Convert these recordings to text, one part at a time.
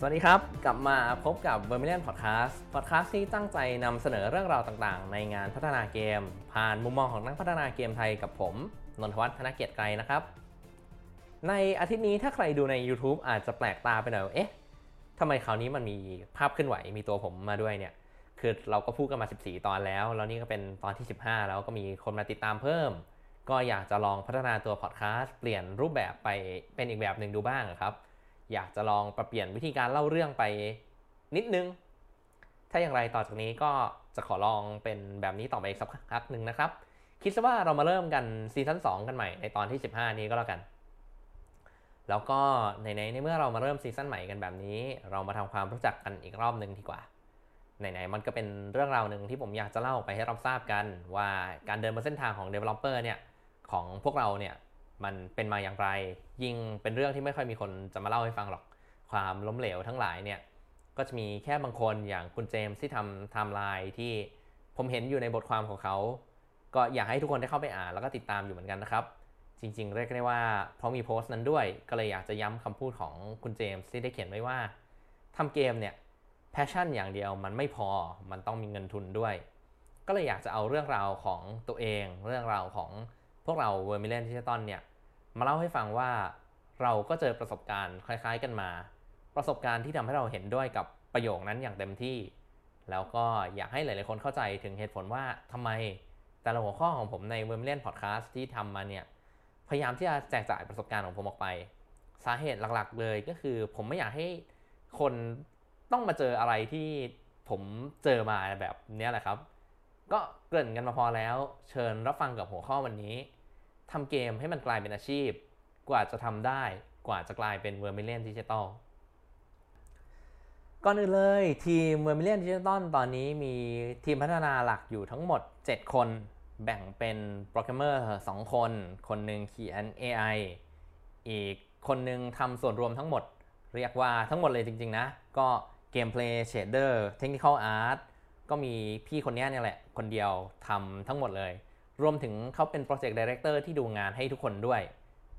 สวัสดีครับ กลับมาพบกับ v e r m i l i o n Podcast Podcast ที่ตั้งใจนำเสนอเรื่องราวต่างๆ ในงานพัฒนาเกม ผ่านมุมมองของนักพัฒนาเกมไทยกับผม นนทวัฒน์ธนเกียรติไกรนะครับ ในอาทิตย์นี้ถ้าใครดูใน YouTube อาจจะแปลกตาไปหน่อยเอ๊ะทำไมคราวนี้มันมีภาพเคลื่อนไหวมีตัวผมมาด้วยเนี่ย คือเราก็พูดกันมา 14 ตอนแล้ว แล้วนี่ก็เป็นตอนที่ 15 แล้วก็มีคนมาติดตามเพิ่ม ก็อยากจะลองพัฒนาตัวพอดแคสต์เปลี่ยนรูปแบบไปเป็นอีกแบบหนึ่งดูบ้างครับ อยากจะลองปรับเปลี่ยนวิธีการเล่าเรื่องไปนิดนึง ถ้าอย่างไรต่อจากนี้ก็จะขอลองเป็นแบบนี้ต่อไปอีกสักพักหนึ่งนะครับ คิดซะว่าเรามาเริ่มกัน season 2 กันใหม่ในตอนที่ 15 นี้ก็แล้วกัน แล้วก็ในในในเมื่อเรามาเริ่ม season ใหม่กันแบบนี้ เรามาทำความรู้จักกันอีกรอบหนึ่งดีกว่าไหนๆมันก็เป็นเรื่องราวหนึ่งที่ผมอยากจะเล่าไปให้เราทราบกัน ว่าการเดินบนเส้นทางของ Developer เนี่ยของพวกเราเนี่ย มันเป็นมาอย่างไร ยิ่งเป็นเรื่องที่ไม่ค่อยมีคนจะมาเล่าให้ฟังหรอก ความล้มเหลวทั้งหลายเนี่ยก็จะมีแค่บางคนอย่างคุณเจมส์ที่ทำไทม์ไลน์ที่ผมเห็นอยู่ในบทความของเขา ก็อยากให้ทุกคนได้เข้าไปอ่านแล้วก็ติดตามอยู่เหมือนกันนะครับ จริง ๆ เรียกได้ว่าเพราะมีโพสต์นั้นด้วย ก็เลยอยากจะย้ำคำพูดของคุณเจมส์ที่ได้เขียนไว้ว่าทำเกมเนี่ย passion อย่างเดียวมันไม่พอมันต้องมีเงินทุนด้วย ก็เลยอยากจะเอาเรื่องราวของตัวเอง เรื่องราวของ พวกเรา Vermillion Digital เนี่ยมาเล่าให้ฟังว่าเราก็เจอประสบการณ์คล้ายๆกันมา ประสบการณ์ที่ทำให้เราเห็นด้วยกับประโยคนั้นอย่างเต็มที่ แล้วก็อยากให้หลายๆคนเข้าใจถึงเหตุผลว่าทำไมแต่ละหัวข้อของผมใน v e r m i l i o n Podcast ที่ทำมาเนี่ยพยายามที่จะแจกจ่ายประสบการณ์ของผมออกไป สาเหตุหลักๆ เลยก็คือผมไม่อยากให้คนต้องมาเจออะไรที่ผมเจอมาแบบนี้แหละครับ ก็เกริ่นกันมาพอแล้ว เชิญรับฟังกับหัวข้อวันนี้ ทำเกมให้มันกลายเป็นอาชีพ กว่าจะทำได้ กว่าจะกลายเป็น Vermillion Digital ก่อนอื่นเลยทีม Vermillion Digital ตอนนี้มีทีมพัฒนาหลักอยู่ทั้งหมด 7 คน แบ่งเป็นโปรแกรมเมอร์2คน คนหนึ่งเขียน AI อีกคนหนึ่งทำส่วนรวมทั้งหมด เรียกว่าทั้งหมดเลยจริง ๆ นะ ก็ gameplay shader technical art ก็มีพี่คนนี้เนี่ยแหละ คนเดียวทำทั้งหมดเลย รวมถึงเขาเป็น project director ที่ดูงานให้ทุกคนด้วย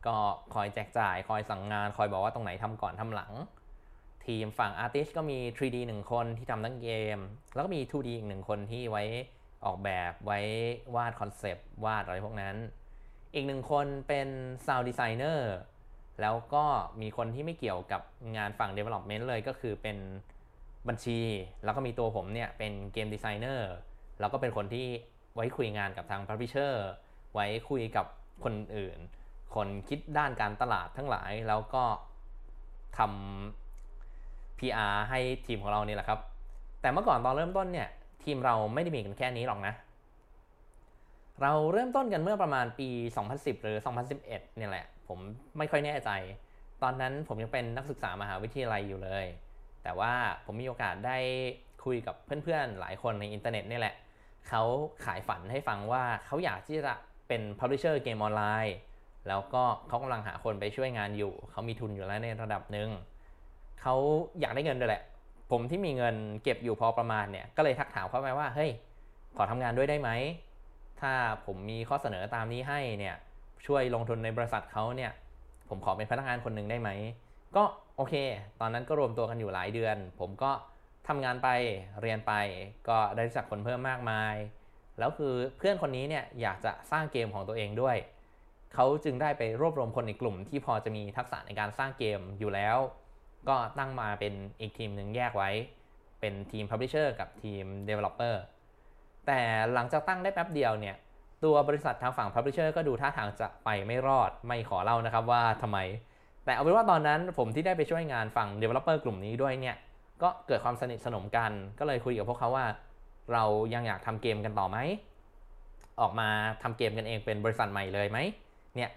ก็คอยแจกจ่าย คอยสั่งงาน คอยบอกว่าตรงไหนทำก่อนทำหลัง ทีมฝั่ง artist ก็มี 3D 1 คนที่ทำทั้งเกม แล้วก็มี 2D อีกหนึ่งคนที่ไว้ออกแบบไว้วาด concept วาดอะไรพวกนั้น อีกหนึ่งคนเป็น Sound Designer แล้วก็มีคนที่ไม่เกี่ยวกับงานฝั่ง Development เลยก็คือเป็นบัญชี แล้วก็มีตัวผมเนี่ยเป็น game designer แล้วก็เป็นคนที่ ไว้คุยงานกับทาง Publisher ไว้คุยกับคนอื่น คนคิดด้านการตลาดทั้งหลายแล้วก็ทำ PR ให้ทีมของเรานี่แหละครับ แต่เมื่อก่อนตอนเริ่มต้นเนี่ย ทีมเราไม่ได้มีกันแค่นี้หรอกนะ เราเริ่มต้นกันเมื่อประมาณปี 2010 หรือ 2011 เนี่ยแหละ ผมไม่ค่อยแน่ใจ ตอนนั้นผมยังเป็นนักศึกษามหาวิทยาลัยอยู่เลย แต่ว่าผมมีโอกาสได้คุยกับเพื่อนๆ หลายคนในอินเทอร์เน็ตนี่แหละ เขาขายฝันให้ฟังว่าเขาอยากที่จะเป็น publisher เกมออนไลน์ แล้วก็เขากำลังหาคนไปช่วยงานอยู่ เขามีทุนอยู่แล้วในระดับหนึ่งเขาอยากได้เงินด้วยแหละ ผมที่มีเงินเก็บอยู่พอประมาณเนี่ย ก็เลยทักถามเขาไปว่า เฮ้ย ขอทำงานด้วยได้ไหม ถ้าผมมีข้อเสนอตามนี้ให้เนี่ย ช่วยลงทุนในบริษัทเขาเนี่ย ผมขอเป็นพนักงานคนหนึ่งได้ไหม ก็โอเค ตอนนั้นก็รวมตัวกันอยู่หลายเดือน ผมก็ ทำงานไปเรียนไปก็ได้รู้จักคนเพิ่มมากมาย แล้วคือเพื่อนคนนี้เนี่ยอยากจะสร้างเกมของตัวเองด้วย เขาจึงได้ไปรวบรวมคนในกลุ่มที่พอจะมีทักษะในการสร้างเกมอยู่แล้ว ก็ตั้งมาเป็นอีกทีมหนึ่งแยกไว้ เป็นทีม Publisher กับทีม Developer แต่หลังจากตั้งได้แป๊บเดียวเนี่ยตัวบริษัททางฝั่ง Publisher ก็ดูท่าทางจะไปไม่รอดไม่ขอเล่านะครับว่าทำไม แต่เอาเป็นว่าตอนนั้นผมที่ได้ไปช่วยงานฝั่ง Developer กลุ่มนี้ด้วยเนี่ย ก็เกิดความสนิทสนมกัน ก็เลยคุยกับพวกเขาว่า เรายังอยากทำเกมกันต่อไหม ออกมาทำเกมกันเองเป็นบริษัทใหม่เลยไหม เนี่ย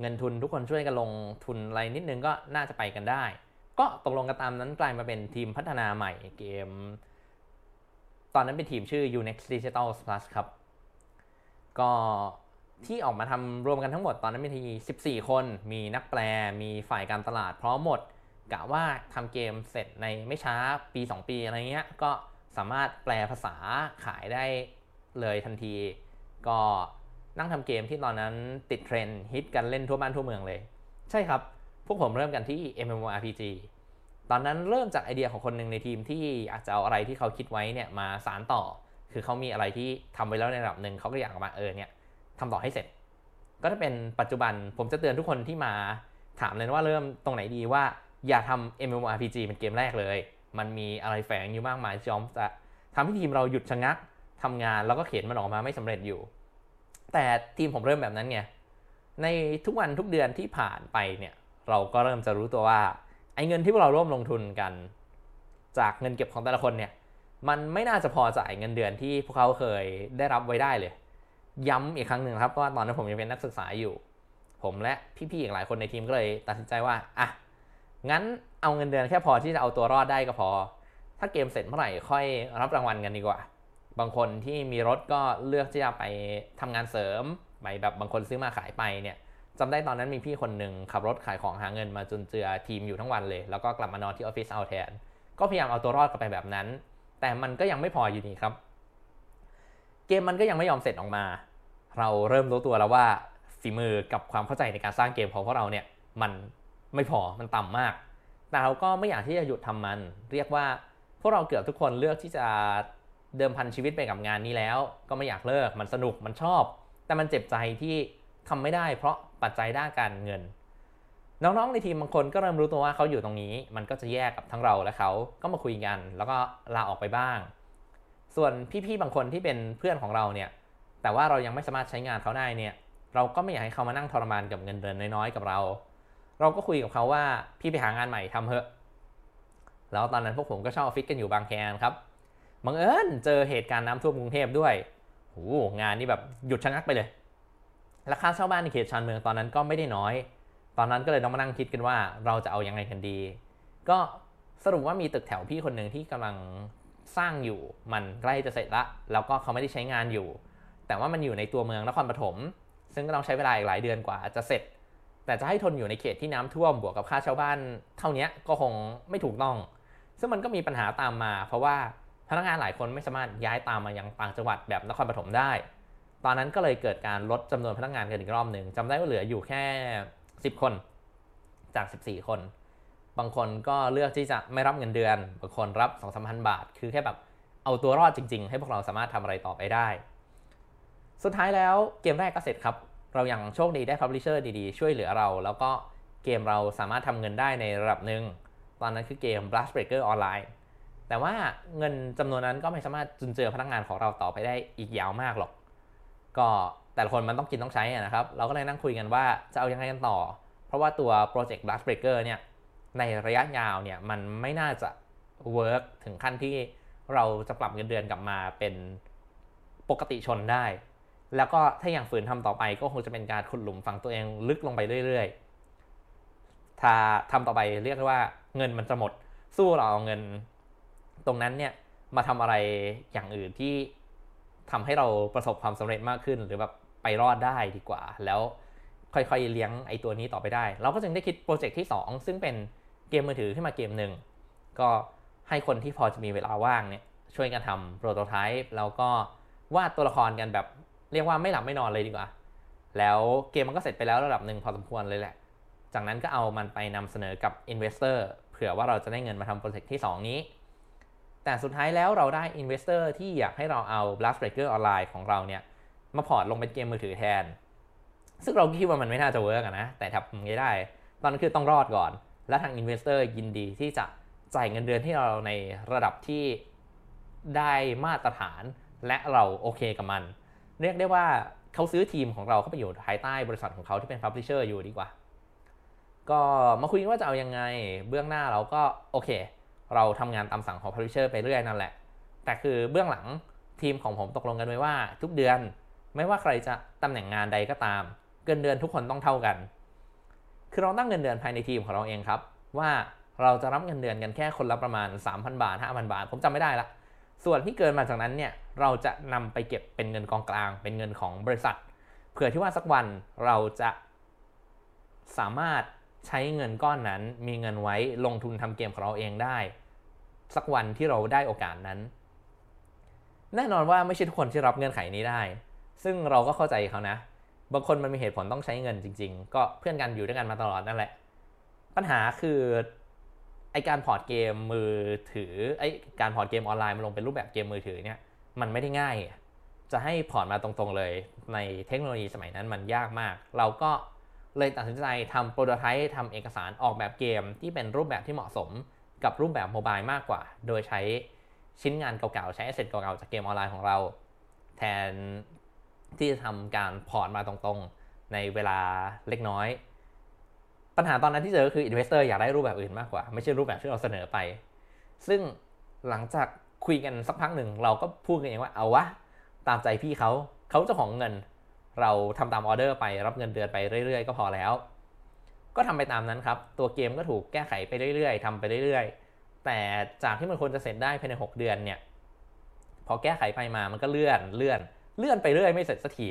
เงินทุนทุกคนช่วยกันลงทุนอะไรนิดนึงก็น่าจะไปกันได้ ก็ตกลงกันตามนั้นกลายมาเป็นทีมพัฒนาใหม่เกม ตอนนั้นเป็นทีมชื่อ Unix Digital Plus ครับ ก็ที่ออกมาทำรวมกันทั้งหมดตอนนั้นมีที14 คน มีนักแปล มีฝ่ายการตลาดพร้อมหมด กะว่าทำเกมเสร็จในไม่ช้าปี 2 ปีอะไรเงี้ยก็สามารถแปลภาษาขายได้เลยทันที ก็นั่งทำเกมที่ตอนนั้นติดเทรนด์ฮิตกันเล่นทั่วบ้านทั่วเมืองเลย ใช่ครับ พวกผมเริ่มกันที่ MMORPG ตอนนั้นเริ่มจากไอเดียของคนหนึ่งในทีมที่อากจะเอาอะไรที่เขาคิดไว้เนี่ยมาสารต่อ คือเขามีอะไรที่ทำไว้แล้วในระดับหนึ่งเขาก็อยากมาเออเนี่ยทำต่อให้เสร็จ ก็ถ้าเป็นปัจจุบันผมจะเตือนทุกคนที่มาถามเลยว่าเริ่มตรงไหนดีว่า อย่าทำ MMORPG เป็นเกมแรกเลย มันมีอะไรแฝงอยู่มากมายที่ยอมจะทำให้ทีมเราหยุดชะงักทำงานแล้วก็เขียนมันออกมาไม่สำเร็จอยู่ แต่ทีมผมเริ่มแบบนั้นไงในทุกวันทุกเดือนที่ผ่านไปเนี่ย เราก็เริ่มจะรู้ตัวว่าไอ้เงินที่พวกเราร่วมลงทุนกัน จากเงินเก็บของแต่ละคนเนี่ย มันไม่น่าจะพอจ่ายเงินเดือนที่พวกเขาเคยได้รับไว้ได้เลย ย้ำอีกครั้งหนึ่งครับว่าตอนนั้นผมยังเป็นนักศึกษาอยู่ ผมและพี่ๆอีกหลายคนในทีมก็เลยตัดสินใจว่าอะ งั้นเอาเงินเดือนแค่พอที่จะเอาตัวรอดได้ก็พอ ถ้าเกมเสร็จเมื่อไหร่ค่อยรับรางวัลกันดีกว่า บางคนที่มีรถก็เลือกที่จะไปทำงานเสริมไปแบบบางคนซื้อมาขายไปเนี่ยจำได้ตอนนั้นมีพี่คนหนึ่งขับรถขายของหาเงินมาจนเจือทีมอยู่ทั้งวันเลย แล้วก็กลับมานอนที่ออฟฟิศเอาแทน ก็พยายามเอาตัวรอดกันไปแบบนั้น แต่มันก็ยังไม่พออยู่ดีครับ เกมมันก็ยังไม่ยอมเสร็จออกมา เราเริ่มรู้ตัวแล้วว่าฝีมือกับความเข้าใจในการสร้างเกมของพวกเราเนี่ยมัน ไม่พอมันต่ำมาก แต่เราก็ไม่อยากที่จะหยุดทำมัน เรียกว่าพวกเราเกือบทุกคนเลือกที่จะเดิมพันชีวิตไปกับงานนี้แล้ว ก็ไม่อยากเลิกมันสนุกมันชอบ แต่มันเจ็บใจที่ทำไม่ได้ เพราะปัจจัยด้านการเงิน น้องๆในทีมบางคนก็เริ่มรู้ตัวว่าเขาอยู่ตรงนี้ มันก็จะแยกกับทั้งเราและเขาก็มาคุยกัน แล้วก็ลาออกไปบ้าง ส่วนพี่ๆบางคนที่เป็นเพื่อนของเราเนี่ยแต่ว่าเรายังไม่สามารถใช้งานเขาได้เนี่ยเราก็ไม่อยากให้เขามานั่งทรมานกับเงินเดือนน้อยๆกับเรา เราก็คุยกับเขาว่าพี่ไปหางานใหม่ทำเถอะ แล้วตอนนั้นพวกผมก็เช่าออฟฟิศกันอยู่บางแคนครับบังเอิญเจอเหตุการณ์น้ำท่วมกรุงเทพด้วยโหงานนี่แบบหยุดชะงักไปเลยและค่าเช่าบ้านในเขตชานเมืองตอนนั้นก็ไม่ได้น้อย ตอนนั้นก็เลยต้องมานั่งคิดกันว่าเราจะเอาอยัางไงกันดี ก็สรุปว่ามีตึกแถวพี่คนหนึ่งที่กำลังสร้างอยู่ มันใกล้จะเสร็จละ แล้วก็เขาไม่ได้ใช้งานอยู่ แต่ว่ามันอยู่ในตัวเมืองนครปฐม ซึ่งก็ต้องใช้เวลาอีกหลายเดือนกว่าจะเสร็จ แต่จะให้ทนอยู่ในเขตที่น้ำท่วมบวกกับค่าเช่าบ้านเท่านี้ก็คงไม่ถูกต้อง ซึ่งมันก็มีปัญหาตามมา เพราะว่าพนักงานหลายคนไม่สามารถย้ายตามมายังต่างจังหวัดแบบนครปฐมได้ ตอนนั้นก็เลยเกิดการลดจำนวนพนักงานกันอีกรอบหนึ่งจำได้ว่าเหลืออยู่แค่ 10 คนจาก 14 คน บางคนก็เลือกที่จะไม่รับเงินเดือน บางคนรับ2 3 0 0 0บาท คือแค่แบบเอาตัวรอดจริง ๆ ให้พวกเราสามารถทำอะไรต่อไปได้ สุดท้ายแล้วเกมแรกก็เสร็จครับ เรายัางโชคดีได้พับลิเชอร์ดีๆ ช่วยเหลือเรา แล้วก็เกมเราสามารถทำเงินได้ในระดับหนึ่ง ตอนนั้นคือเกม Blast Breaker Online แต่ว่าเงินจำนวนนั้นก็ไม่สามารถจุนเจือพนักงานของเราต่อไปได้อีกยาวมากหรอก ก็แต่ละคนมันต้องกินต้องใช้นะครับ เราก็เลยนั่งคุยกันว่าจะเอายังไงกันต่อ เพราะว่าตัวโปรเจกต์ Blast Breaker เนี่ยในระยะยาวเนี่ยมันไม่น่าจะ work ถึงขั้นที่เราจะปรับเงินเดือนกลับมาเป็นปกติชนได้ แล้วก็ถ้าอย่างฝืนทำต่อไปก็คงจะเป็นการขุดหลุมฝังตัวเองลึกลงไปเรื่อยๆ ถ้าทำต่อไปเรียกว่าเงินมันจะหมด สู้เราเอาเงิน ตรงนั้นเนี่ยมาทำอะไรอย่างอื่นที่ทำให้เราประสบความสำเร็จมากขึ้น หรือแบบไปรอดได้ดีกว่า แล้วค่อยๆเลี้ยงไอ้ตัวนี้ต่อไปได้ เราก็จึงได้คิด project ที่ 2 ซึ่งเป็นเกมมือถือขึ้นมาเกมหนึ่งก็ให้คนที่พอจะมีเวลาว่างเนี่ยช่วยกันทำ prototype แล้วก็วาดตัวละครกันแบบ เรียกว่าไม่หลับไม่นอนเลยดีกว่า แล้วเกมมันก็เสร็จไปแล้วระดับหนึ่งพอสมควรเลยแหละ จากนั้นก็เอามันไปนำเสนอกับ investorเผื่อว่าเราจะได้เงินมาทำ project ที่ 2 นี้ แต่สุดท้ายแล้วเราได้ investor ที่อยากให้เราเอา Blast Breaker ออนไลน์ของเราเนี่ยมา port ลงเป็นเกมมือถือแทน ซึ่งเราคิดว่ามันไม่น่าจะ work นะ แต่ทำไม่ได้ ตอนนั้นคือต้องรอดก่อน และทาง investor ยินดีที่จะจ่ายเงินเดือนที่เราในระดับที่ได้มาตรฐานและเราโอเคกับมัน เรียกได้ว่าเขาซื้อทีมของเราเข้าไปอยู่ภายใต้บริษัทของเขาที่เป็น publisher อยู่ดีกว่า ก็มาคุยกันว่าจะเอายังไง เบื้องหน้าเราก็โอเค เราทำงานตามสั่งของ Publisher ไปเรื่อยนั่นแหละ แต่คือเบื้องหลังทีมของผมตกลงกันไว้ว่า ทุกเดือนไม่ว่าใครจะตำแหน่งงานใดก็ตาม เงินเดือนทุกคนต้องเท่ากัน คือเราตั้งเงินเดือนภายในทีมของเราเองครับ ว่าเราจะรับเงินเดือนกันแค่คนละประมาณ 3,000 บาท 5,000 บาท ผมจำไม่ได้ละ ส่วนที่เกินมาจากนั้นเนี่ยเราจะนำไปเก็บเป็นเงินกองกลาง เป็นเงินของบริษัท เผื่อที่ว่าสักวันเราจะสามารถใช้เงินก้อนนั้น มีเงินไว้ลงทุนทำเกมของเราเองได้ สักวันที่เราได้โอกาสนั้น แน่นอนว่าไม่ใช่ทุกคนที่รับเงื่อนไขนี้ได้ ซึ่งเราก็เข้าใจเขานะ บางคนมันมีเหตุผลต้องใช้เงินจริง ๆ ก็เพื่อนกันอยู่ด้วยกันมาตลอดนั่นแหละ ปัญหาคือไอ การพอร์ตเกมมือถือไอการพอร์ตเกมออนไลน์มาลงเป็นรูปแบบเกมมือถือเนี่ยมันไม่ได้ง่าย จะให้ port มาตรงๆเลยในเทคโนโลยีสมัยนั้นมันยากมาก เราก็เลยตัดสินใจทำ prototype ทำเอกสารออกแบบเกมที่เป็นรูปแบบที่เหมาะสมกับรูปแบบ mobile มากกว่า โดยใช้ชิ้นงานเก่าๆ ใช้ asset เก่าๆ จากเกมออนไลน์ของเรา แทนที่จะทำการ port มาตรงๆ ในเวลาเล็กน้อย ปัญหาตอนนั้นที่เจอคือ investor อยากได้รูปแบบอื่นมากกว่า ไม่ใช่รูปแบบที่เราเสนอไป ซึ่งหลังจากคุยกันสักพักหนึ่งเราก็พูดกันเองว่าเอาวะตามใจพี่เขาเขาเจ้าของเงิน เราทำตามออเดอร์ไปรับเงินเดือนไปเรื่อย ๆ ก็พอแล้ว ก็ทำไปตามนั้นครับ ตัวเกมก็ถูกแก้ไขไปเรื่อย ๆทำไปเรื่อย ๆ แต่จากที่มันควรจะเสร็จได้ภายใน 6 เดือนเนี่ยพอแก้ไขไปมามันก็เลื่อนเลื่อนเลื่อนไปเรื่อยไม่เสร็จสักที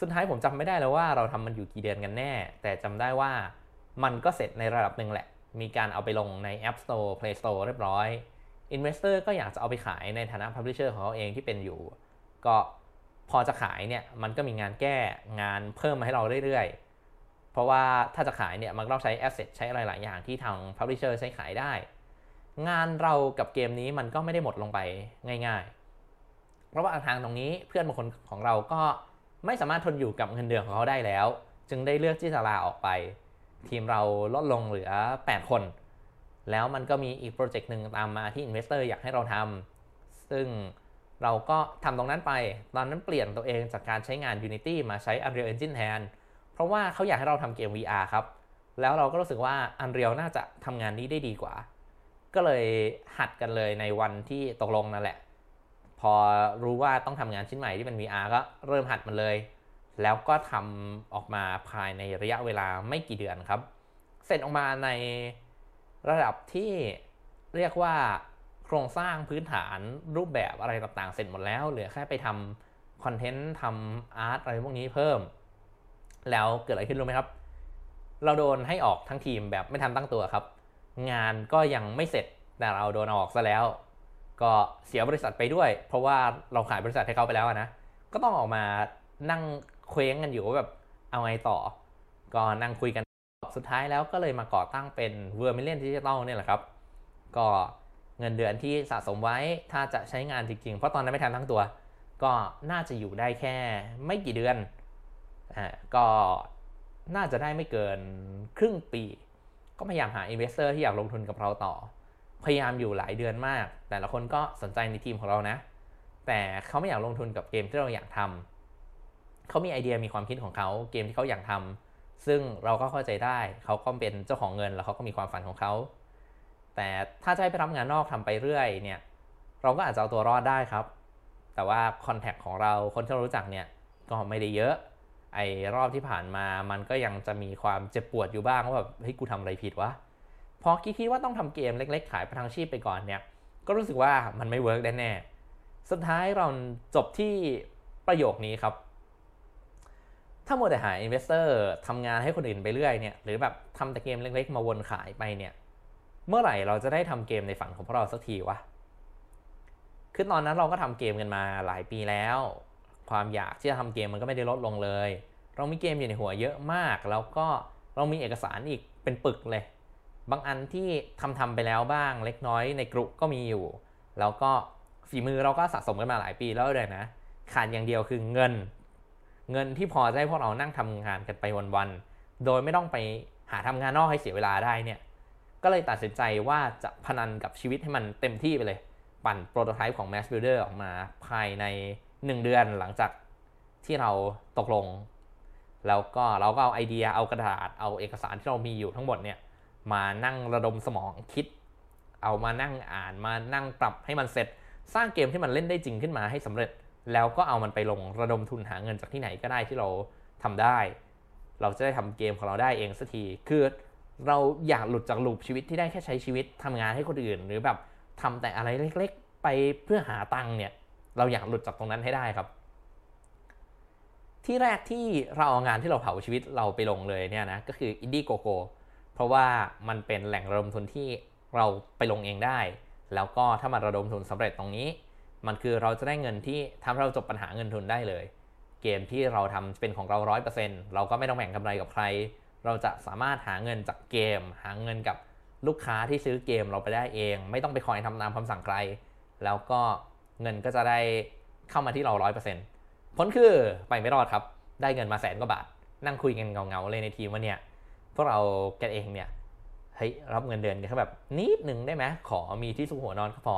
สุดท้ายผมจำไม่ได้แล้วว่าเราทำมันอยู่กี่เดือนกันแน่ แต่จำได้ว่า มันก็เสร็จในระดับหนึ่งแหละ มีการเอาไปลงใน App Store Play Store เรียบร้อย Investor ก็อยากจะเอาไปขายในฐานะ Publisher ของเขาเองที่เป็นอยู่ ก็พอจะขายเนี่ยมันก็มีงานแก้งานเพิ่มมาให้เราเรื่อยๆ เพราะว่าถ้าจะขายเนี่ยมันต้องใช้ Asset ใช้อะไรหลายอย่างที่ทาง Publisher ใช้ขายได้ งานเรากับเกมนี้มันก็ไม่ได้หมดลงไปง่ายๆ เพราะว่าทางตรงนี้เพื่อนบางคนของเราก็ไม่สามารถทนอยู่กับเงินเดือนของเขาได้แล้ว จึงได้เลือกที่จะลาออกไป ทีมเราลดลงเหลือ 8 คน แล้วมันก็มีอีกโปรเจกต์หนึ่งตามมาที่ Investor อยากให้เราทำซึ่งเราก็ทำตรงนั้นไป ตอนนั้นเปลี่ยนตัวเองจากการใช้งาน Unity มาใช้ Unreal Engine แทน เพราะว่าเขาอยากให้เราทำเกม VR ครับ แล้วเราก็รู้สึกว่า Unreal น่าจะทำงานนี้ได้ดีกว่า ก็เลยหัดกันเลยในวันที่ตกลงนั่นแหละ พอรู้ว่าต้องทำงานชิ้นใหม่ที่เป็น VR ก็เริ่มหัดมันเลย แล้วก็ทำออกมาภายในระยะเวลาไม่กี่เดือนครับ เสร็จออกมาในระดับที่เรียกว่าโครงสร้างพื้นฐานรูปแบบอะไรต่างๆ เสร็จหมดแล้ว เหลือแค่ไปทำคอนเทนต์ทำอาร์ตอะไรพวกนี้เพิ่ม แล้วเกิดอะไรขึ้นรู้ไหมครับ เราโดนให้ออกทั้งทีมแบบไม่ทันตั้งตัวครับ งานก็ยังไม่เสร็จแต่เราโดนออกซะแล้ว ก็เสียบริษัทไปด้วย เพราะว่าเราขายบริษัทให้เขาไปแล้วนะก็ต้องออกมานั่ง เคว้งกันอยู่ว่าแบบเอาไงต่อ ก็นั่งคุยกันสุดท้ายแล้วก็เลยมาก่อตั้งเป็น v e r m i l i o n Digital เนี่ยแหละครับ ก็เงินเดือนที่สะสมไว้ถ้าจะใช้งานจริงๆ เพราะตอนนั้นไม่ทันทั้งตัว ก็น่าจะอยู่ได้แค่ไม่กี่เดือนอ่าก็น่าจะได้ไม่เกินครึ่งปี ก็พยายามหา investor ที่อยากลงทุนกับเราต่อ พยายามอยู่หลายเดือนมาก แต่ละคนก็สนใจในทีมของเรานะ แต่เขาไม่อยากลงทุนกับเกมที่เราอยากทำ เขามีไอเดียมีความคิดของเขาเกมที่เขาอยากทำซึ่งเราก็เข้าใจได้ เขาก็เป็นเจ้าของเงินแล้วเขาก็มีความฝันของเขา แต่ถ้าจะให้ไปรับงานนอกทำไปเรื่อยเนี่ย เราก็อาจจะเอาตัวรอดได้ครับ แต่ว่าคอนแทคของเราคนที่เรารู้จักเนี่ยก็ไม่ได้เยอะ ไอ้รอบที่ผ่านมามันก็ยังจะมีความเจ็บปวดอยู่บ้างว่าแบบเฮ้ยกูทำอะไรผิดวะพอคิดว่าต้องทำเกมเล็ก ๆ ขายประทังชีพไปก่อนเนี่ย ก็รู้สึกว่ามันไม่ work แน่ๆสุดท้ายเราจบที่ประโยคนี้ครับ ถ้ามัวแต่หา investor ทำงานให้คนอื่นไปเรื่อยเนี่ยหรือแบบทำแต่เกมเล็กๆ มาวนขายไปเนี่ยเมื่อไหร่เราจะได้ทำเกมในฝันของพวกเราสักทีวะคือตอนนั้นเราก็ทำเกมกันมาหลายปีแล้ว ความอยากที่จะทำเกมมันก็ไม่ได้ลดลงเลย เรามีเกมอยู่ในหัวเยอะมาก แล้วก็เรามีเอกสารอีกเป็นปึกเลย บางอันที่ทำทำไปแล้วบ้างเล็กน้อยในกลุ่มก็มีอยู่ แล้วก็ฝีมือเราก็สะสมกันมาหลายปีแล้วเลยนะขาดอย่างเดียวคือเงิน เงินที่พอจะให้พวกเรานั่งทำงานกันไปวันๆ โดยไม่ต้องไปหาทำงานนอกให้เสียเวลาได้เนี่ย ก็เลยตัดสินใจว่าจะพนันกับชีวิตให้มันเต็มที่ไปเลย ปั่น prototype ของ Mass Builder ออกมาภายใน 1 เดือนหลังจากที่เราตกลง แล้วก็เราก็เอาไอเดีย เอากระดาษ เอาเอกสารที่เรามีอยู่ทั้งหมดเนี่ย มานั่งระดมสมองคิด เอามานั่งอ่าน มานั่งปรับให้มันเสร็จ สร้างเกมที่มันเล่นได้จริงขึ้นมาให้สำเร็จ แล้วก็เอามันไปลงระดมทุนหาเงินจากที่ไหนก็ได้ที่เราทำได้ เราจะได้ทำเกมของเราได้เองสักที คือเราอยากหลุดจากลูปชีวิตที่ได้แค่ใช้ชีวิตทำงานให้คนอื่น หรือแบบทำแต่อะไรเล็กๆ ไปเพื่อหาตังค์เนี่ย เราอยากหลุดจากตรงนั้นให้ได้ครับ ที่แรกที่เราเอางานที่เราเผาชีวิตเราไปลงเลยเนี่ยนะก็คือ Indie Go Go เพราะว่ามันเป็นแหล่งระดมทุนที่เราไปลงเองได้ แล้วก็ถ้ามาระดมทุนสำเร็จตรงนี้ มันคือเราจะได้เงินที่ทำให้เราจบปัญหาเงินทุนได้เลย เกมที่เราทำเป็นของเราร้อยเปอร์เซ็นต์เราก็ไม่ต้องแบ่งกำไรกับใคร เราจะสามารถหาเงินจากเกม หาเงินกับลูกค้าที่ซื้อเกมเราไปได้เอง ไม่ต้องไปคอยทำตามคำสั่งใคร แล้วก็เงินก็จะได้เข้ามาที่เราร้อยเปอร์เซ็นต์ผลคือไปไม่รอดครับ ได้เงินมาแสนกว่าบาท นั่งคุยกันเงาๆเลยในทีมว่าเนี่ยพวกเรากันเองเนี่ยเฮ้ยรับเงินเดือนแค่แบบนิดหนึ่งได้ไหมขอมีที่สุขหัวนอนก็พอ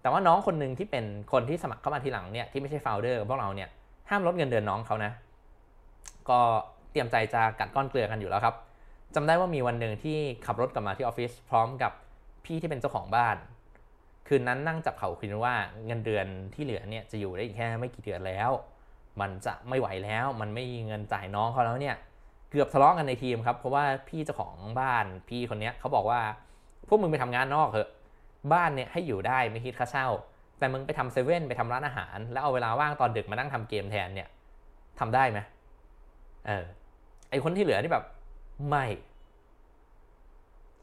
แต่ว่าน้องคนหนึ่งที่เป็นคนที่สมัครเข้ามาทีหลังเนี่ยที่ไม่ใช่โฟลเดอร์พวกเราเนี่ยห้ามลดเงินเดือนน้องเขานะ ก็เตรียมใจจะกัดก้อนเกลือกันอยู่แล้วครับจำได้ว่ามีวันหนึ่งที่ขับรถกลับมาที่ออฟฟิศพร้อมกับพี่ที่เป็นเจ้าของบ้าน คืนนั้นนั่งจับเข่าคุยว่าเงินเดือนที่เหลือเนี่ยจะอยู่ได้อีกแค่ไม่กี่เดือนแล้ว มันจะไม่ไหวแล้ว มันไม่มีเงินจ่ายน้องเขาแล้วเนี่ยเกือบทะเลาะกันในทีมครับเพราะว่าพี่เจ้าของบ้านพี่คนนี้เขาบอกว่าพวกมึงไปทำงานนอกเถอะ บ้านเนี่ยให้อยู่ได้ไม่คิดค่าเช่า แต่มึงไปทำเซเว่นไปทำร้านอาหาร แล้วเอาเวลาว่างตอนดึกมานั่งทำเกมแทนเนี่ยทำได้ไหมเออไอคนที่เหลือที่แบบไม่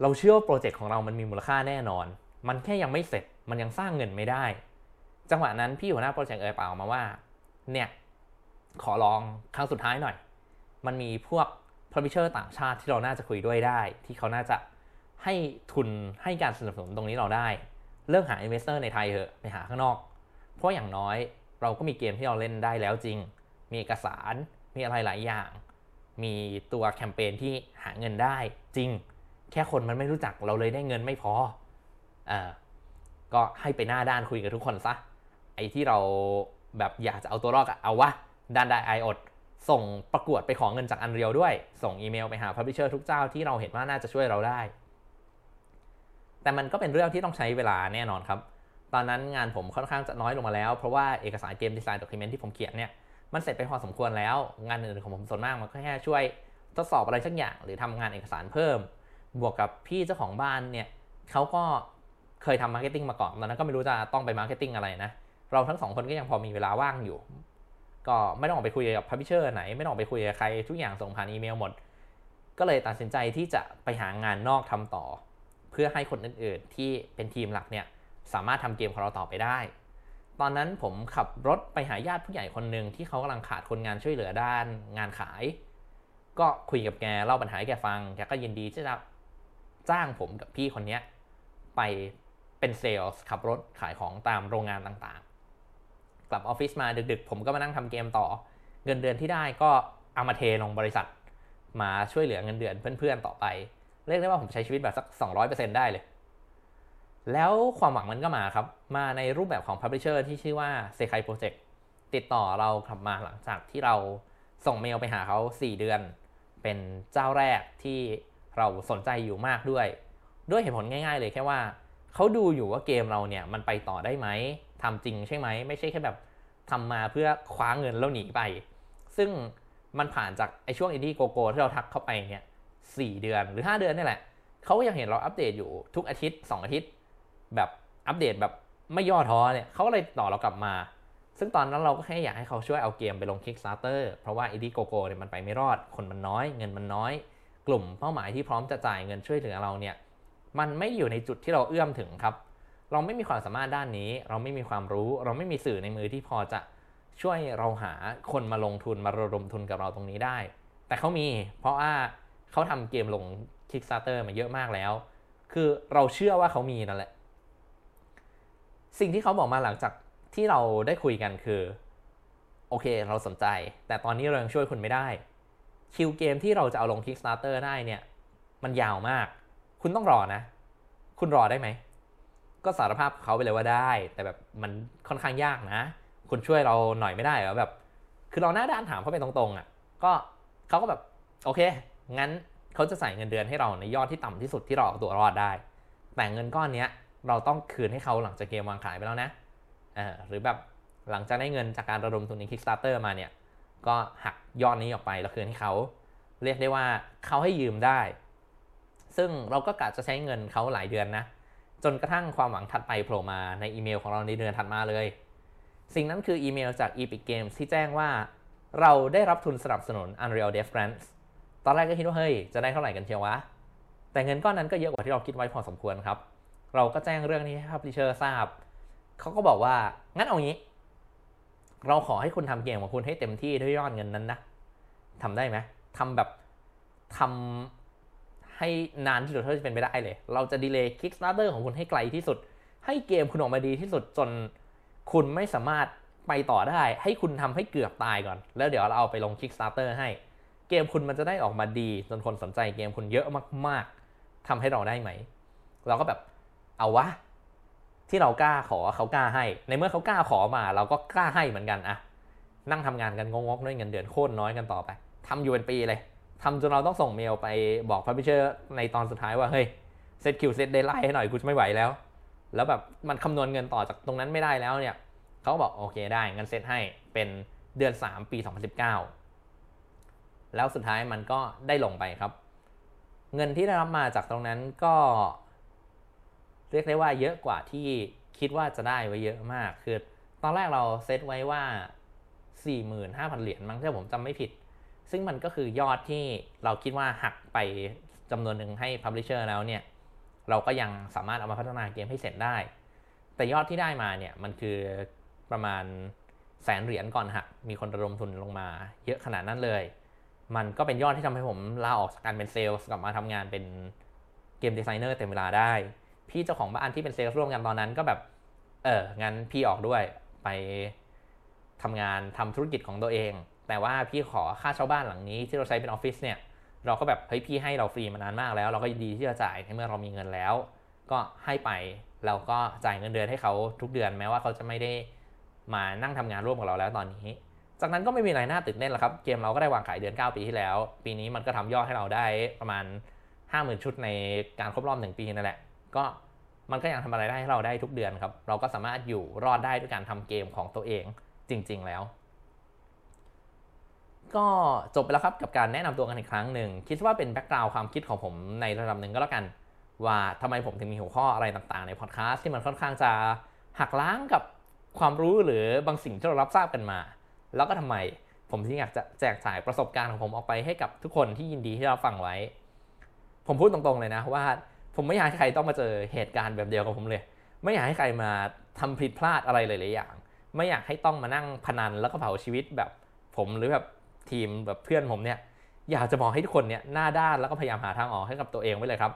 เราเชื่อว่าโปรเจกต์ของเรามันมีมูลค่าแน่นอน มันแค่ยังไม่เสร็จมันยังสร้างเงินไม่ได้ จังหวะนั้นพี่หัวหน้าโปรเจกต์เอ่ยปากออกมาว่า เนี่ยขอลองครั้งสุดท้ายหน่อย มันมีพวกพร u ิเชอร์ต่างชาติที่เราน่าจะคุยด้วยได้ ที่เขาน่าจะ ให้ทุนให้การสนับสนุนตรงนี้เราได้ เลิกหา investor ในไทยเถอะไปหาข้างนอก เพราะอย่างน้อยเราก็มีเกมที่เราเล่นได้แล้วจริง มีเอกสาร มีอะไรหลายอย่าง มีตัวแคมเปญที่หาเงินได้จริง แค่คนมันไม่รู้จักเราเลยได้เงินไม่พออ่าก็ให้ไปหน้าด้านคุยกับทุกคนซะ ไอ้ที่เราแบบอยากจะเอาตัวรอดเอาวะด้านได้อายอดส่งประกวดไปขอเงินจาก Unreal ด้วย ส่งอีเมลไปหา publisher ทุกเจ้าที่เราเห็นว่าน่าจะช่วยเราได้ แต่มันก็เป็นเรื่องที่ต้องใช้เวลาแน่นอนครับ ตอนนั้นงานผมค่อนข้างจะน้อยลงมาแล้ว เพราะว่าเอกสาร game design document ที่ผมเขียนเนี่ยมันเสร็จไปพอสมควรแล้ว งานอื่นของผมส่วนมากมันก็แค่ช่วยทดสอบอะไรสักอย่าง หรือทำงานเอกสารเพิ่ม บวกกับพี่เจ้าของบ้านเนี่ยเขาก็เคยทำ marketing มาก่อนตอนนั้นก็ไม่รู้จะต้องไป marketing อะไรนะเราทั้งสองคนก็ยังพอมีเวลาว่างอยู่ ก็ไม่ต้องออกไปคุยกับพับพิเชอร์ไหน ไม่ต้องออกไปคุยกับใครทุกอย่างส่งผ่านอีเมลหมด ก็เลยตัดสินใจที่จะไปหางานนอกทำต่อ พื่อให้คนอื่นๆ ที่เป็นทีมหลักเนี่ยสามารถทำเกมของเราต่อไปได้ ตอนนั้นผมขับรถไปหาญาติผู้ใหญ่คนหนึ่งที่เขากำลังขาดคนงานช่วยเหลือด้านงานขาย ก็คุยกับแกเล่าปัญหาให้แกฟังแกก็ยินดีที่จะจ้างผมกับพี่คนนี้ไปเป็นเซลล์ขับรถขายของตามโรงงานต่างๆ กลับออฟฟิศมาดึกๆ ผมก็มานั่งทำเกมต่อ เงินเดือนที่ได้ก็เอามาเทลงบริษัท มาช่วยเหลือเงินเดือนเพื่อนๆต่อไป เรียกได้ว่าผมใช้ชีวิตแบบสัก 200%ได้เลย แล้วความหวังมันก็มาครับ มาในรูปแบบของ Publisher ที่ชื่อว่า s e k a i Project ติดต่อเรากลับมาหลังจากที่เราส่งเมลไปหาเขา 4 เดือน เป็นเจ้าแรกที่เราสนใจอยู่มากด้วย ด้วยเหตุผลง่ายๆเลยแค่ว่า เขาดูอยู่ว่าเกมเราเนี่ยมันไปต่อได้ไหมทำจริงใช่ไหม ไม่ใช่แค่แบบทำมาเพื่อคว้าเงินแล้วหนีไป ซึ่งมันผ่านจากไอ้ช่วง Indiegogo ที่เราทักเข้าไปเนี่ย 4 เดือนหรือ 5 เดือนนี่แหละเขาก็ยังเห็นเราอัปเดตอยู่ทุกอาทิตย์ 2 อาทิตย์ แบบอัปเดตแบบไม่ย่อท้อเนี่ยเขาก็เลยตอบเรากลับมา ซึ่งตอนนั้นเราก็แค่อยากให้เขาช่วยเอาเกมไปลง Kickstarter เพราะว่า Indiegogo เนี่ยมันไปไม่รอดคนมันน้อย เงินมันน้อย กลุ่มเป้าหมายที่พร้อมจะจ่ายเงินช่วยเหลือเราเนี่ยมันไม่อยู่ในจุดที่เราเอื้อมถึงครับ เราไม่มีความสามารถด้านนี้ เราไม่มีความรู้ เราไม่มีสื่อในมือที่พอจะช่วยเราหาคนมาลงทุนมาระดมทุนกับเราตรงนี้ได้ แต่เขามี เพราะว่า เขาทำเกมลง Kickstarter มาเยอะมากแล้ว คือเราเชื่อว่าเขามีนั่นแหละ สิ่งที่เขาบอกมาหลังจากที่เราได้คุยกันคือ โอเคเราสนใจ แต่ตอนนี้เรายังช่วยคุณไม่ได้ คิวเกมที่เราจะเอาลง Kickstarter ได้เนี่ย มันยาวมาก คุณต้องรอนะ คุณรอได้ไหม ก็สารภาพเขาไปเลยว่าได้ แต่แบบมันค่อนข้างยากนะ คุณช่วยเราหน่อยไม่ได้หรอแบบ คือเราหน้าด้านถามเขาไปตรงๆอะ่ะ ก็เขาก็แบบโอเค งั้นเขาจะใส่เงินเดือนให้เราในยอดที่ต่ำที่สุดที่เราเอาตัวรอดได้ แต่เงินก้อนนี้เราต้องคืนให้เขาหลังจากเกมวางขายไปแล้วนะหรือแบบหลังจากได้เงินจากการระดมทุนใน Kickstarter มาเนี่ย ก็หักยอดนี้ออกไปแล้วคืนให้เขา เรียกได้ว่าเขาให้ยืมได้ ซึ่งเราก็กะจะใช้เงินเขาหลายเดือนนะ จนกระทั่งความหวังถัดไปโผล่มาในอีเมลของเราในเดือนถัดมาเลย สิ่งนั้นคืออีเมลจาก Epic Games ที่แจ้งว่า เราได้รับทุนสนับสนุน Unreal Dev Grants ตอนแรกก็คิดว่าเฮ้ยจะได้เท่าไหร่กันเชียววะ แต่เงินก้อนนั้นก็เยอะกว่าที่เราคิดไว้พอสมควรครับ เราก็แจ้งเรื่องนี้ให้ Publisher ทราบ เขาก็บอกว่างั้นเอางี้ เราขอให้คุณทำเกมของคุณให้เต็มที่ด้วยยอดเงินนั้นนะทำได้ไหมทำแบบทำให้นานที่สุดเท่าที่จะเป็นไปได้เลย เราจะดีเลย์ Kickstarter ของคุณให้ไกลที่สุด ให้เกมคุณออกมาดีที่สุดจนคุณไม่สามารถไปต่อได้ ให้คุณทำให้เกือบตายก่อน แล้วเดี๋ยวเราเอาไปลง Kickstarter ให้ เกมคุณมันจะได้ออกมาดี จนคนสนใจเกมคุณเยอะมาก ๆทำให้เราได้ไหม เราก็แบบเอาวะ ที่เรากล้าขอเขากล้าให้ ในเมื่อเขากล้าขอมา เราก็กล้าให้เหมือนกันอะนั่งทำงานกันงกๆด้วยเงินเดือนโคตรน้อยกันต่อไปทำอยู่เป็นปีเลยทำจนเราต้องส่งเมลไปบอก publisher ในตอนสุดท้ายว่าเฮ้ยเซตคิว set deadline ให้หน่อยกูจะไม่ไหวแล้ว แล้วแบบมันคำนวณเงินต่อจากตรงนั้นไม่ได้แล้วเนี่ยเขาบอกโอเคได้งั้นเซตให้เป็นเดือน 3 ปี 2019 แล้วสุดท้ายมันก็ได้ลงไปครับ เงินที่ได้รับมาจากตรงนั้นก็ เรียกได้ว่าเยอะกว่าที่คิดว่าจะได้ไว้เยอะมาก คือตอนแรกเราเซตไว้ว่า 45,000 เหรียญมั้งถ้าผมจำไม่ผิด ซึ่งมันก็คือยอดที่เราคิดว่าหักไปจำนวนหนึ่งให้ Publisher แล้วเนี่ย เราก็ยังสามารถเอามาพัฒนาเกมให้เสร็จได้ แต่ยอดที่ได้มาเนี่ยมันคือประมาณแสนเหรียญก่อนหัก มีคนระดมทุนลงมาเยอะขนาดนั้นเลย มันก็เป็นยอดที่ทำให้ผมลาออกจากการเป็นเซลล์กลับมาทำงานเป็น game designer เต็มเวลาได้ พี่เจ้าของบ้านที่เป็นเซลล์ร่วมกันตอนนั้นก็แบบ เอองั้นพี่ออกด้วยไปทำงานทำธุรกิจของตัวเอง แต่ว่าพี่ขอค่าเช่าบ้านหลังนี้ที่เราใช้เป็นออฟฟิศเนี่ยเราก็แบบเฮ้ยพี่ให้เราฟรีมานานมากแล้ว เรายินดีที่จะจ่ายในเมื่อเรามีเงินแล้ว ก็ให้ไปเราก็จ่ายเงินเดือนให้เขาทุกเดือนแม้ว่าเขาจะไม่ได้มานั่งทำงานร่วมกับเราแล้วตอนนี้ จากนั้นก็ไม่มีอะไรน่าตื่นเต้นแล้วครับ เกมเราก็ได้วางขายเดือน 9 ปีที่แล้ว ปีนี้มันก็ทำยอดให้เราได้ประมาณ 50,000 ชุดในการครบรอบ1ปีนั่นแหละ ก็มันก็ยังทำอะไรได้ให้เราได้ทุกเดือนครับ เราก็สามารถอยู่รอดได้ด้วยการทำเกมของตัวเองจริง ๆ แล้ว ก็จบไปแล้วครับกับการแนะนำตัวกันอีกครั้งหนึ่ง คิดว่าเป็นแบ็กกราวด์ความคิดของผมในระดับหนึ่งก็แล้วกัน ว่าทำไมผมถึงมีหัวข้ออะไรต่างๆ ในพอดแคสต์ที่มันค่อนข้างจะหักล้างกับความรู้หรือบางสิ่งที่เรารับทราบกันมา แล้วก็ทำไมผมที่อยากจะแจกจ่ายประสบการณ์ของผมออกไปให้กับทุกคนที่ยินดีที่เราฟังไว้ ผมพูดตรงๆเลยนะว่าผมไม่อยากให้ใครต้องมาเจอเหตุการณ์แบบเดียวกับผมเลย ไม่อยากให้ใครมาทำผิดพลาดอะไรหลายๆอย่าง ไม่อยากให้ต้องมานั่งพนันแล้วก็เผาชีวิตแบบผมหรือแบบทีมแบบเพื่อนผมเนี่ยอยากจะบอกให้ทุกคนเนี่ยหน้าด้านแล้วก็พยายามหาทางออกให้กับตัวเองไว้เลยครับ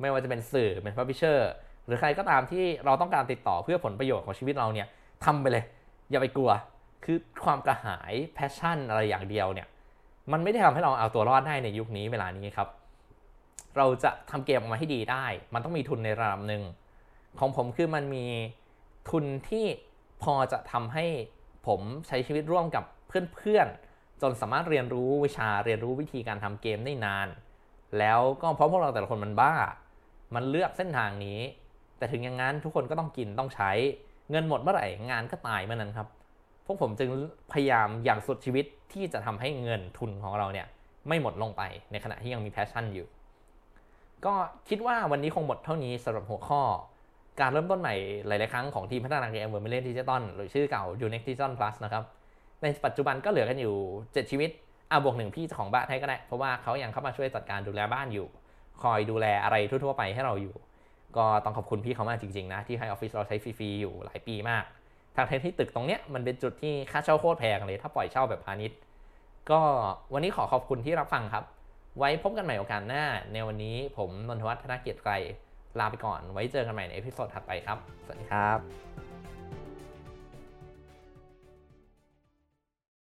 ไม่ว่าจะเป็นสื่อเป็น publisher หรือใครก็ตามที่เราต้องการติดต่อเพื่อผลประโยชน์ของชีวิตเราเนี่ยทำไปเลย อย่าไปกลัว คือความกระหาย passion อะไรอย่างเดียวเนี่ย มันไม่ได้ทำให้เราเอาตัวรอดได้ในยุคนี้เวลานี้ครับ เราจะทำเกมออกมาให้ดีได้ มันต้องมีทุนในระดับหนึ่ง ของผมคือมันมีทุนที่พอจะทำให้ผมใช้ชีวิตร่วมกับเพื่อนๆ จนสามารถเรียนรู้วิชาเรียนรู้วิธีการทำเกมได้นาน แล้วก็เพราะพวกเราแต่ละคนมันบ้า มันเลือกเส้นทางนี้ แต่ถึงอย่างนั้นทุกคนก็ต้องกินต้องใช้เงินหมดเมื่อไหร่งานก็ตายเมื่อนั้นครับ พวกผมจึงพยายามอย่างสุดชีวิตที่จะทำให้เงินทุนของเราเนี่ยไม่หมดลงไปในขณะที่ยังมี passion อยู่ ก็คิดว่าวันนี้คงหมดเท่านี้สำหรับหัวข้อ การเริ่มต้นใหม่หลาย ๆ ครั้งของทีมพัฒนาเกม Vermillion Digital หรือชื่อเก่า Unix Digital Plus นะครับ ในปัจจุบันก็เหลือกันอยู่ 7 ชีวิตอ่าบวกหนึ่งพี่เจ้าของบ้านให้ก็ได้ เพราะว่าเขายังเข้ามาช่วยจัดการดูแลบ้านอยู่ คอยดูแลอะไรทั่ว ๆ ไปให้เราอยู่ ก็ต้องขอบคุณพี่เขามากจริง ๆ นะที่ให้ออฟฟิศเราใช้ฟรี ๆ อยู่หลายปีมาก ทั้งๆ ที่ตึกตรงเนี้ยมันเป็นจุดที่ค่าเช่าโคตรแพงเลย ถ้าปล่อยเช่าแบบพาณิชย์ ก็วันนี้ขอขอบคุณที่รับฟังครับ ไว้พบกันใหม่โอกาสหน้า ในวันนี้ผมนนทวัฒน์ธนเกียรติไกรลาไปก่อน ไว้เจอกันใหม่ใน episode ถัดไปครับ สวัสดีครับ